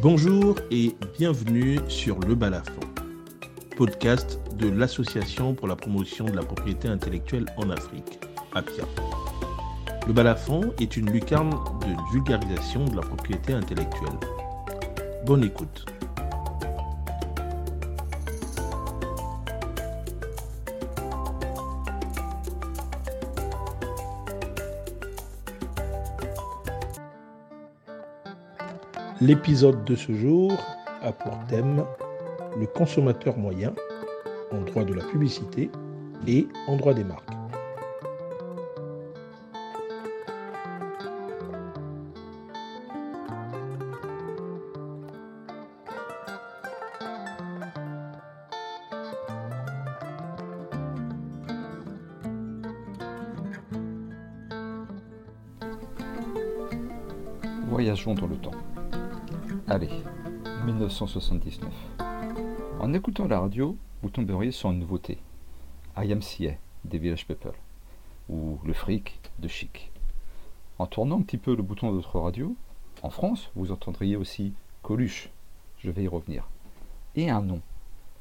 Bonjour et bienvenue sur Le Balafon, podcast de l'Association pour la promotion de la propriété intellectuelle en Afrique, APIA. Le Balafon est une lucarne de vulgarisation de la propriété intellectuelle. Bonne écoute. L'épisode de ce jour a pour thème le consommateur moyen en droit de la publicité et en droit des marques. Voyageons dans le temps. Allez, 1979. En écoutant la radio, vous tomberiez sur une nouveauté. IMCA des Village People ou le fric de Chic. En tournant un petit peu le bouton de votre radio, en France, vous entendriez aussi Coluche, je vais y revenir, et un nom,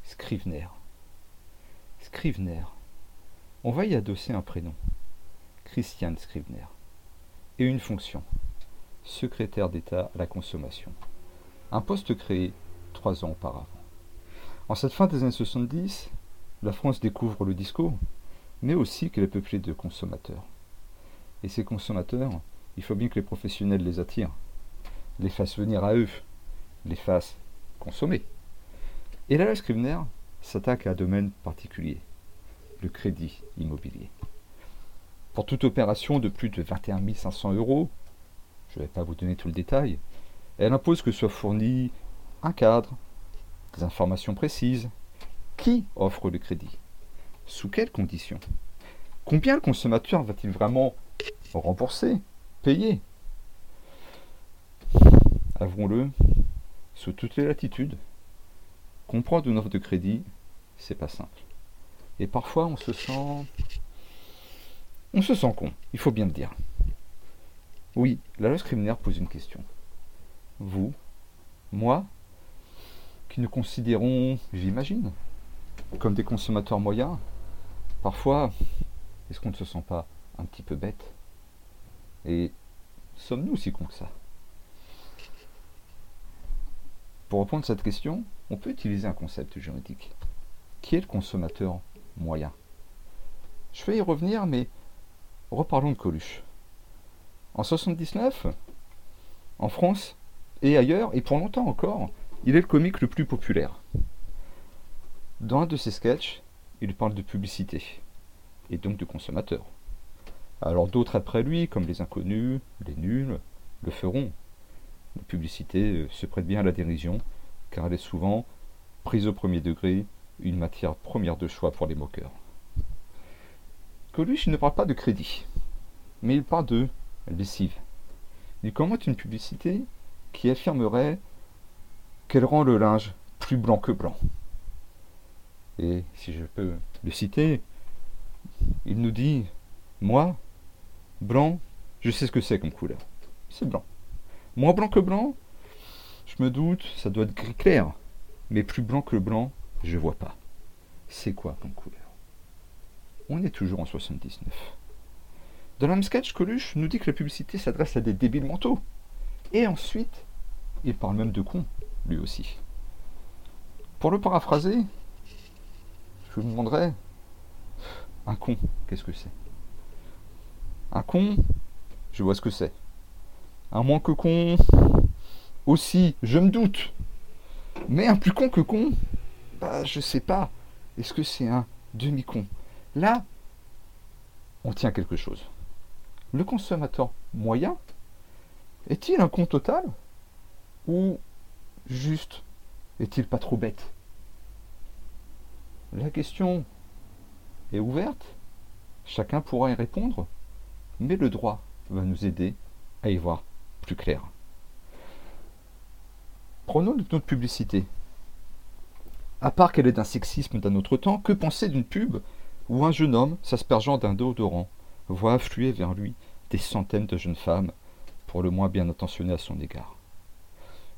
Scrivener. Scrivener. On va y adosser un prénom, Christian Scrivener, et une fonction, secrétaire d'État à la consommation un poste créé trois ans auparavant. En cette fin des années 70, la France découvre le disco, mais aussi qu'elle est peuplée de consommateurs. Et ces consommateurs, il faut bien que les professionnels les attirent, les fassent venir à eux, les fassent consommer. Et la loi Scrivener s'attaque à un domaine particulier, le crédit immobilier. Pour toute opération de plus de 21 500 euros, je ne vais pas vous donner tout le détail, elle impose que soit fourni un cadre, des informations précises. Qui offre le crédit? Sous quelles conditions? Combien le consommateur va-t-il vraiment rembourser, payer? Avouons-le, sous toutes les latitudes, comprendre une offre de crédit, c'est pas simple. Et parfois, on se sent. On se sent con, il faut bien le dire. Oui, la loi criminelle pose une question vous, moi, qui nous considérons, j'imagine, comme des consommateurs moyens, parfois, est-ce qu'on ne se sent pas un petit peu bête? Et sommes-nous si cons que ça? Pour répondre à cette question, on peut utiliser un concept juridique. Qui est le consommateur moyen? Je vais y revenir, mais reparlons de Coluche. En 79, en France, et ailleurs, et pour longtemps encore, il est le comique le plus populaire. Dans un de ses sketchs, il parle de publicité, et donc de consommateur. Alors d'autres après lui, comme les inconnus, les nuls, le feront. La publicité euh, se prête bien à la dérision, car elle est souvent, prise au premier degré, une matière première de choix pour les moqueurs. Coluche ne parle pas de crédit, mais il parle de lessive. Il commente une publicité qui affirmerait qu'elle rend le linge plus blanc que blanc. Et si je peux le citer, il nous dit Moi, blanc, je sais ce que c'est comme couleur. C'est blanc. Moins blanc que blanc, je me doute, ça doit être gris clair. Mais plus blanc que blanc, je vois pas. C'est quoi comme couleur? On est toujours en 79. Dans le sketch, Coluche nous dit que la publicité s'adresse à des débiles mentaux. Et ensuite, il parle même de con, lui aussi. Pour le paraphraser, je vous demanderai un con, qu'est-ce que c'est? Un con, je vois ce que c'est. Un moins que con, aussi, je me doute. Mais un plus con que con, bah je sais pas. Est-ce que c'est un demi-con? Là, on tient quelque chose. Le consommateur moyen est-il un con total Ou juste est-il pas trop bête? La question est ouverte, chacun pourra y répondre, mais le droit va nous aider à y voir plus clair. Prenons notre publicité. À part qu'elle est d'un sexisme d'un autre temps, que penser d'une pub où un jeune homme, s'aspergeant d'un déodorant, voit affluer vers lui des centaines de jeunes femmes pour le moins bien intentionné à son égard.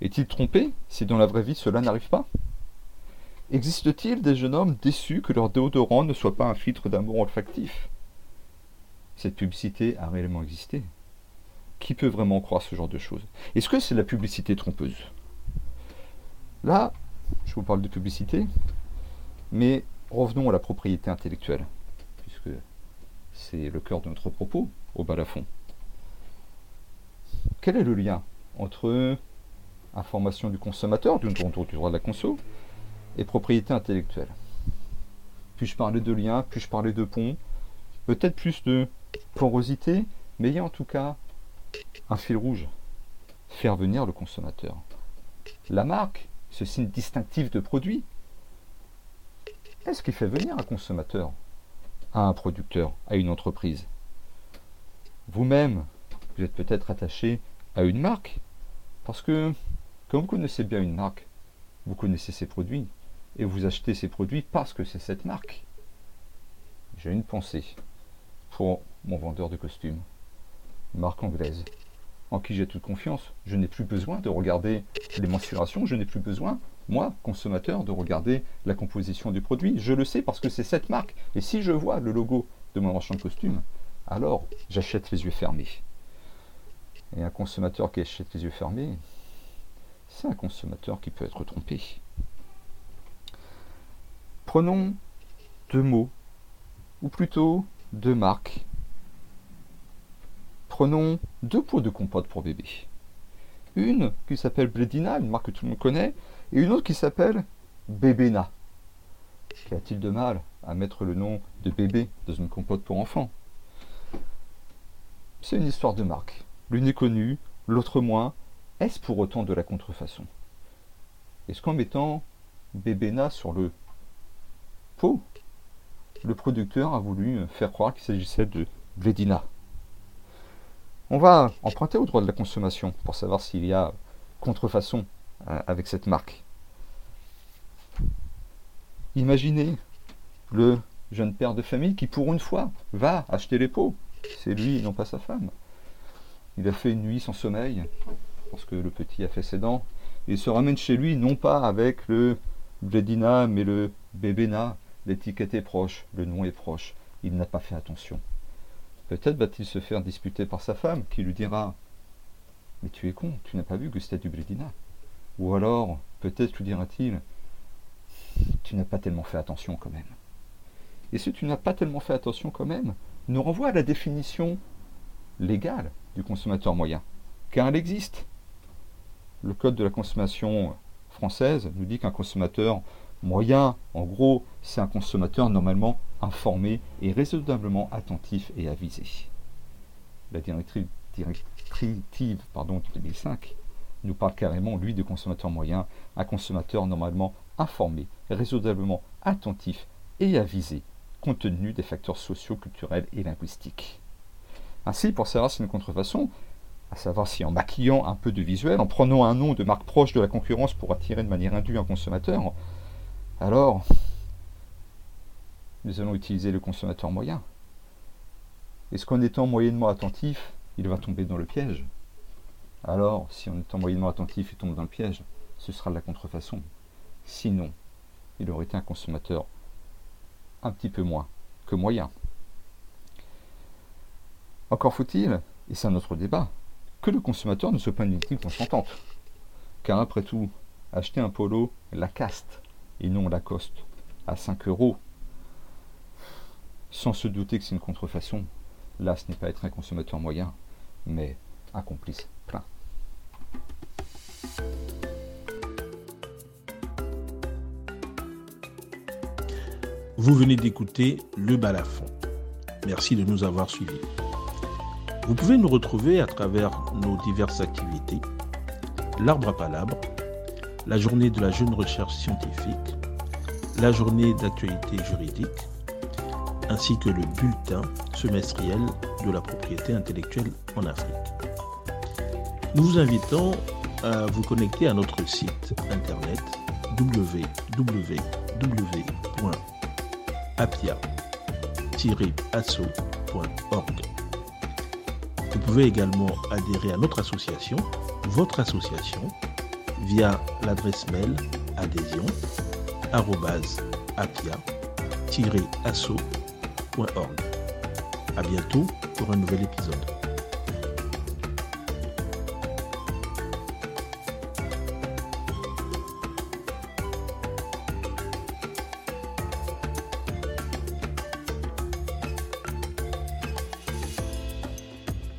Est-il trompé si dans la vraie vie cela n'arrive pas? Existe-t-il des jeunes hommes déçus que leur déodorant ne soit pas un filtre d'amour olfactif? Cette publicité a réellement existé. Qui peut vraiment croire ce genre de choses? Est-ce que c'est la publicité trompeuse? Là, je vous parle de publicité, mais revenons à la propriété intellectuelle, puisque c'est le cœur de notre propos au balafon. Quel est le lien entre information du consommateur, du droit de la conso, et propriété intellectuelle? Puis-je parler de lien Puis-je parler de pont? Peut-être plus de porosité, mais il y a en tout cas un fil rouge. Faire venir le consommateur. La marque, ce signe distinctif de produit, est-ce qu'il fait venir un consommateur à un producteur, à une entreprise? Vous-même, vous êtes peut-être attaché à une marque, parce que quand vous connaissez bien une marque, vous connaissez ses produits, et vous achetez ces produits parce que c'est cette marque. J'ai une pensée pour mon vendeur de costumes, marque anglaise, en qui j'ai toute confiance. Je n'ai plus besoin de regarder les mensurations, je n'ai plus besoin, moi, consommateur, de regarder la composition du produit. Je le sais parce que c'est cette marque. Et si je vois le logo de mon marchand de costumes, alors j'achète les yeux fermés. Et un consommateur qui achète les yeux fermés, c'est un consommateur qui peut être trompé. Prenons deux mots, ou plutôt deux marques. Prenons deux pots de compote pour bébé. Une qui s'appelle Bledina, une marque que tout le monde connaît, et une autre qui s'appelle Bébéna. Qu'y a-t-il de mal à mettre le nom de bébé dans une compote pour enfants? C'est une histoire de marque. L'une est connue, l'autre moins. Est-ce pour autant de la contrefaçon? Est-ce qu'en mettant Bébéna sur le pot, le producteur a voulu faire croire qu'il s'agissait de Blédina On va emprunter au droit de la consommation pour savoir s'il y a contrefaçon euh, avec cette marque. Imaginez le jeune père de famille qui, pour une fois, va acheter les pots. C'est lui non pas sa femme. Il a fait une nuit sans sommeil, parce que le petit a fait ses dents. Il se ramène chez lui, non pas avec le Blédina, mais le Bébéna. L'étiquette est proche, le nom est proche. Il n'a pas fait attention. Peut-être va-t-il se faire disputer par sa femme, qui lui dira Mais tu es con, tu n'as pas vu que c'était du Blédina. Ou alors, peut-être lui dira-t-il Tu n'as pas tellement fait attention quand même. Et si tu n'as pas tellement fait attention quand même, nous renvoie à la définition légale du consommateur moyen, car elle existe. Le Code de la consommation française nous dit qu'un consommateur moyen, en gros, c'est un consommateur normalement informé et raisonnablement attentif et avisé. La directive, directive pardon, de 2005 nous parle carrément, lui, de consommateur moyen, un consommateur normalement informé, raisonnablement attentif et avisé, compte tenu des facteurs sociaux, culturels et linguistiques. Ainsi, pour savoir si une contrefaçon, à savoir si en maquillant un peu de visuel, en prenant un nom de marque proche de la concurrence pour attirer de manière indue un consommateur, alors nous allons utiliser le consommateur moyen. Est-ce qu'en étant moyennement attentif, il va tomber dans le piège? Alors, si en étant moyennement attentif, il tombe dans le piège, ce sera de la contrefaçon. Sinon, il aurait été un consommateur un petit peu moins que moyen. Encore faut-il, et c'est un autre débat, que le consommateur ne soit pas une victime consentante. Car après tout, acheter un polo Lacaste et non Lacoste à 5 euros, sans se douter que c'est une contrefaçon, là ce n'est pas être un consommateur moyen, mais un complice plein. Vous venez d'écouter Le Balafon. Merci de nous avoir suivis. Vous pouvez nous retrouver à travers nos diverses activités, l'arbre à palabre, la journée de la jeune recherche scientifique, la journée d'actualité juridique, ainsi que le bulletin semestriel de la propriété intellectuelle en Afrique. Nous vous invitons à vous connecter à notre site internet www.apia-asso.org. Vous pouvez également adhérer à notre association, votre association, via l'adresse mail adhésion apia-asso.org. À bientôt pour un nouvel épisode.